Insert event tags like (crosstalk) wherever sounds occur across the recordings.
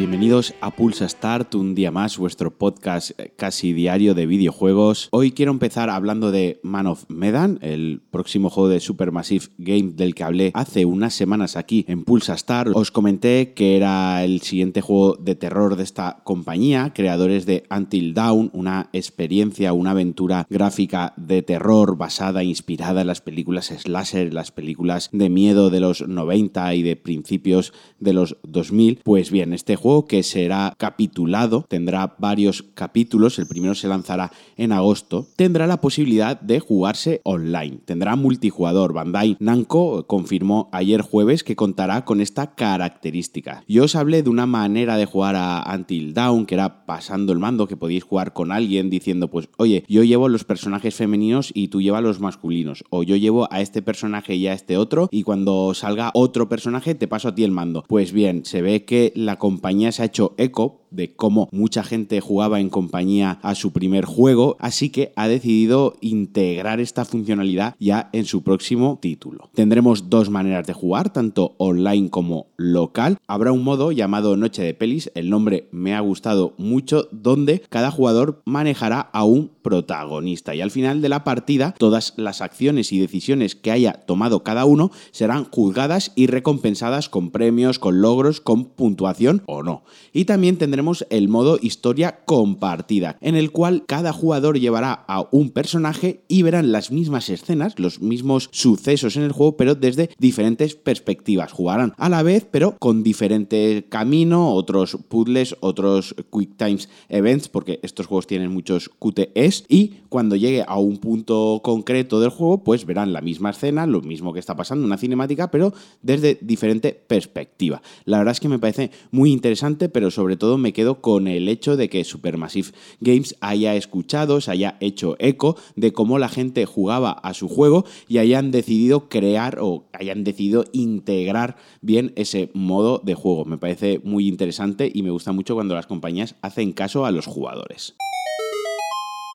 Bienvenidos a Pulsa Start, un día más, vuestro podcast eh, casi diario de videojuegos. Hoy quiero empezar hablando de Man of Medan, el próximo juego de Supermassive Game del que hablé hace unas semanas aquí en Pulsa Start. Os comenté que era el siguiente juego de terror de esta compañía, creadores de Until Dawn, una experiencia, una aventura gráfica de terror basada, inspirada en las películas slasher, las películas de miedo de los 90 y de principios de los 2000. Pues bien, este juego que será capitulado, tendrá varios capítulos, el primero se lanzará en agosto, tendrá la posibilidad de jugarse online, tendrá multijugador. Bandai Namco confirmó ayer jueves que contará con esta característica. Yo os hablé de una manera de jugar a Until Dawn, que era pasando el mando, que podéis jugar con alguien diciendo, pues, oye, yo llevo los personajes femeninos y tú llevas los masculinos, o yo llevo a este personaje y a este otro, y cuando salga otro personaje te paso a ti el mando. Pues bien, se ve que la compañía se ha hecho eco de cómo mucha gente jugaba en compañía a su primer juego, así que ha decidido integrar esta funcionalidad ya en su próximo título. Tendremos dos maneras de jugar, tanto online como local. Habrá un modo llamado Noche de Pelis, el nombre me ha gustado mucho, donde cada jugador manejará a un protagonista y al final de la partida todas las acciones y decisiones que haya tomado cada uno serán juzgadas y recompensadas con premios, con logros, con puntuación o no. Y también tendremos el modo historia compartida, en el cual cada jugador llevará a un personaje y verán las mismas escenas, los mismos sucesos en el juego, pero desde diferentes perspectivas. Jugarán a la vez, pero con diferente camino, otros puzzles, otros quick times events, porque estos juegos tienen muchos QTEs, y cuando llegue a un punto concreto del juego, pues verán la misma escena, lo mismo que está pasando, una cinemática, pero desde diferente perspectiva. La verdad es que me parece muy interesante, pero sobre todo me quedo con el hecho de que Supermassive Games haya escuchado, se haya hecho eco de cómo la gente jugaba a su juego y hayan decidido crear o hayan decidido integrar bien ese modo de juego. Me parece muy interesante y me gusta mucho cuando las compañías hacen caso a los jugadores.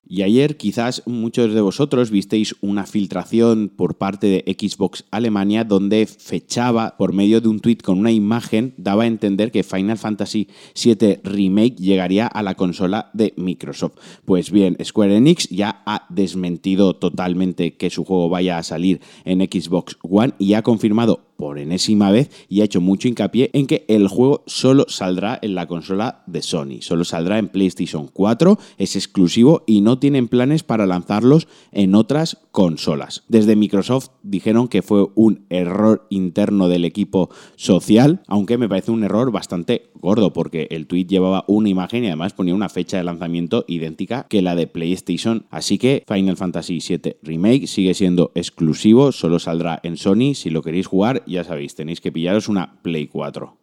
Y ayer quizás muchos de vosotros visteis una filtración por parte de Xbox Alemania donde fechaba por medio de un tweet con una imagen, daba a entender que Final Fantasy VII Remake llegaría a la consola de Microsoft. Pues bien, Square Enix ya ha desmentido totalmente que su juego vaya a salir en Xbox One y ha confirmado por enésima vez y ha hecho mucho hincapié en que el juego solo saldrá en la consola de Sony, solo saldrá en PlayStation 4, es exclusivo y no tienen planes para lanzarlos en otras consolas. Desde Microsoft dijeron que fue un error interno del equipo social, aunque me parece un error bastante gordo porque el tweet llevaba una imagen y además ponía una fecha de lanzamiento idéntica que la de PlayStation, así que Final Fantasy VII Remake sigue siendo exclusivo, solo saldrá en Sony si lo queréis jugar ya sabéis, tenéis que pillaros una Play 4.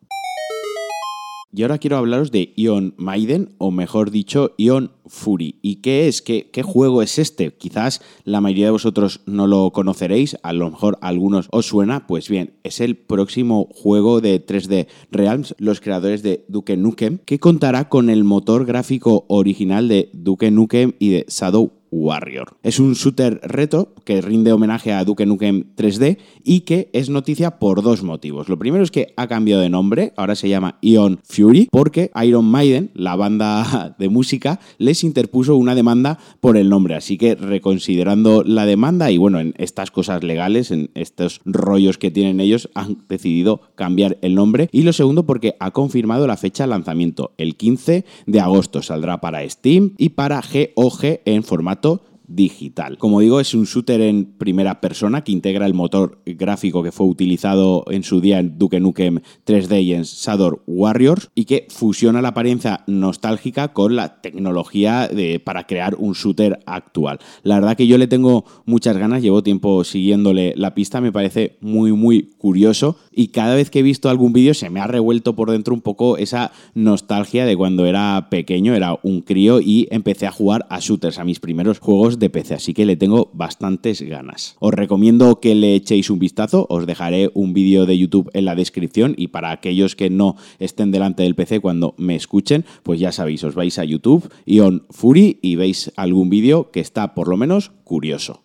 Y ahora quiero hablaros de Ion Maiden, o mejor dicho, Ion Fury. ¿Y qué es? ¿Qué, ¿Qué, juego es este? Quizás la mayoría de vosotros no lo conoceréis, a lo mejor a algunos os suena. Pues bien, es el próximo juego de 3D Realms, los creadores de Duke Nukem, que contará con el motor gráfico original de Duke Nukem y de Shadow Warrior. Es un shooter reto que rinde homenaje a Duke Nukem 3D y que es noticia por dos motivos. Lo primero es que ha cambiado de nombre, ahora se llama Ion Fury, porque Iron Maiden, la banda (laughs) de música, les interpuso una demanda por el nombre. Así que reconsiderando la demanda y bueno, en estas cosas legales, en estos rollos que tienen ellos, han decidido cambiar el nombre. Y lo segundo porque ha confirmado la fecha de lanzamiento. El 15 de agosto saldrá para Steam y para GOG en formato digital. Como digo, es un shooter en primera persona que integra el motor gráfico que fue utilizado en su día en Duke Nukem 3D y en Shadow Warriors y que fusiona la apariencia nostálgica con la tecnología de, para crear un shooter actual. La verdad que yo le tengo muchas ganas, llevo tiempo siguiéndole la pista, me parece muy muy curioso y cada vez que he visto algún vídeo se me ha revuelto por dentro un poco esa nostalgia de cuando era pequeño, era un crío y empecé a jugar a shooters, a mis primeros juegos de PC, así que le tengo bastantes ganas. Os recomiendo que le echéis un vistazo, os dejaré un vídeo de YouTube en la descripción y para aquellos que no estén delante del PC cuando me escuchen, pues ya sabéis, os vais a YouTube, Ion Fury y veis algún vídeo que está por lo menos curioso.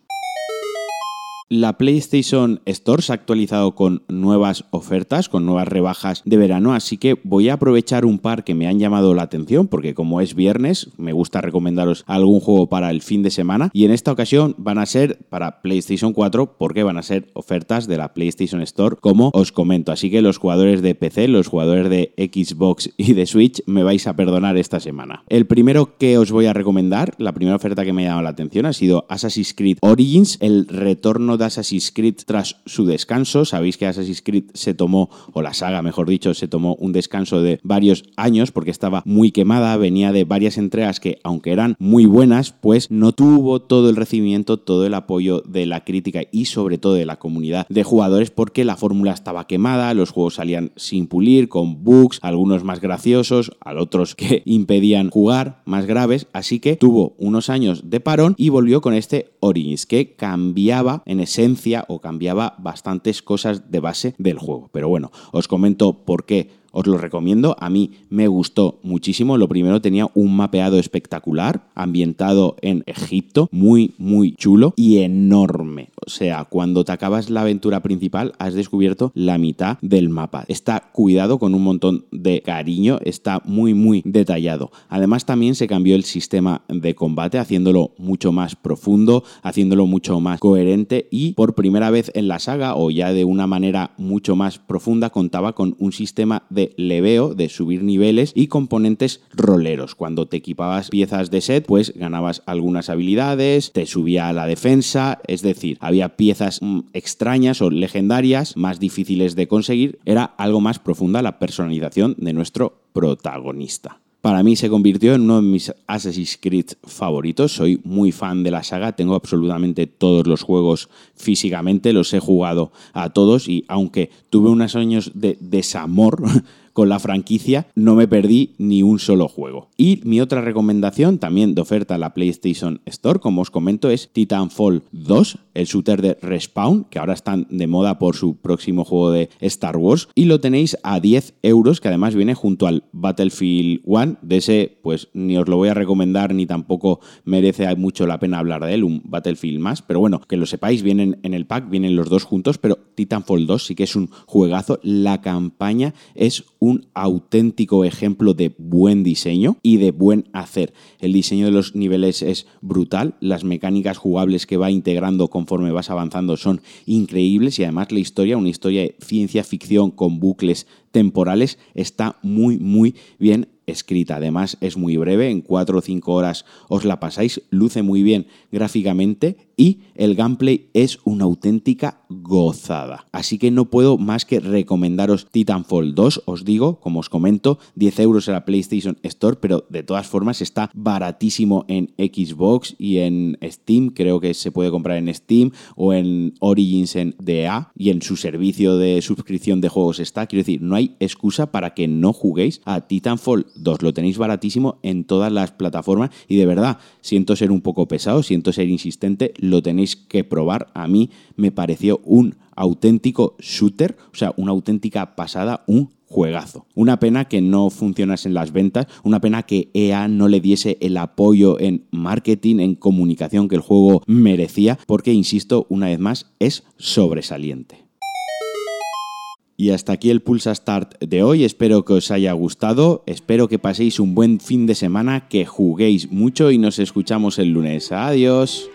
La PlayStation Store se ha actualizado con nuevas ofertas, con nuevas rebajas de verano, así que voy a aprovechar un par que me han llamado la atención, porque como es viernes, me gusta recomendaros algún juego para el fin de semana, y en esta ocasión van a ser para PlayStation 4, porque van a ser ofertas de la PlayStation Store, como os comento. Así que los jugadores de PC, los jugadores de Xbox y de Switch, me vais a perdonar esta semana. El primero que os voy a recomendar, la primera oferta que me ha llamado la atención, ha sido Assassin's Creed Origins, el retorno de Assassin's Creed tras su descanso. Sabéis que Assassin's Creed se tomó, o la saga mejor dicho, se tomó un descanso de varios años porque estaba muy quemada, venía de varias entregas que, aunque eran muy buenas, pues no tuvo todo el recibimiento, todo el apoyo de la crítica y sobre todo de la comunidad de jugadores porque la fórmula estaba quemada, los juegos salían sin pulir, con bugs, algunos más graciosos, al otros que (laughs) impedían jugar, más graves, así que tuvo unos años de parón y volvió con este Origins que cambiaba en esencia o cambiaba bastantes cosas de base del juego. Pero bueno, os comento por qué os lo recomiendo. A mí me gustó muchísimo. Lo primero tenía un mapeado espectacular, ambientado en Egipto, muy, muy chulo y enorme. O sea, cuando te acabas la aventura principal, has descubierto la mitad del mapa. Está cuidado con un montón de cariño, está muy, muy detallado. Además, también se cambió el sistema de combate, haciéndolo mucho más profundo, haciéndolo mucho más coherente y por primera vez en la saga, o ya de una manera mucho más profunda, contaba con un sistema de leveo, de subir niveles y componentes roleros. Cuando te equipabas piezas de set, pues ganabas algunas habilidades, te subía a la defensa, es decir, había piezas mm, extrañas o legendarias más difíciles de conseguir. Era algo más profunda la personalización de nuestro protagonista. Para mí se convirtió en uno de mis Assassin's Creed favoritos. Soy muy fan de la saga, tengo absolutamente todos los juegos físicamente, los he jugado a todos y aunque tuve unos años de desamor (laughs) con la franquicia, no me perdí ni un solo juego. Y mi otra recomendación, también de oferta a la PlayStation Store, como os comento, es Titanfall 2, el shooter de Respawn, que ahora están de moda por su próximo juego de Star Wars, y lo tenéis a 10 euros, que además viene junto al Battlefield 1. De ese, pues ni os lo voy a recomendar, ni tampoco merece mucho la pena hablar de él, un Battlefield más, pero bueno, que lo sepáis, vienen en el pack, vienen los dos juntos, pero Titanfall 2 sí que es un juegazo, la campaña es un un auténtico ejemplo de buen diseño y de buen hacer. El diseño de los niveles es brutal, las mecánicas jugables que va integrando conforme vas avanzando son increíbles y además la historia, una historia de ciencia ficción con bucles temporales, está muy, muy bien escrita. Además es muy breve, en 4 o 5 horas os la pasáis, luce muy bien gráficamente y el gameplay es una auténtica gozada. Así que no puedo más que recomendaros Titanfall 2, os digo, como os comento, 10 euros en la PlayStation Store, pero de todas formas está baratísimo en Xbox y en Steam, creo que se puede comprar en Steam o en Origins en DA y en su servicio de suscripción de juegos está, quiero decir, no hay excusa para que no juguéis a Titanfall 2. Lo tenéis baratísimo en todas las plataformas y de verdad, siento ser un poco pesado, siento ser insistente, lo tenéis que probar. A mí me pareció un auténtico shooter, o sea, una auténtica pasada, un juegazo. Una pena que no funcionase en las ventas, una pena que EA no le diese el apoyo en marketing, en comunicación que el juego merecía, porque, insisto, una vez más, es sobresaliente. Y hasta aquí el Pulsa Start de hoy. Espero que os haya gustado. Espero que paséis un buen fin de semana, que juguéis mucho y nos escuchamos el lunes. Adiós.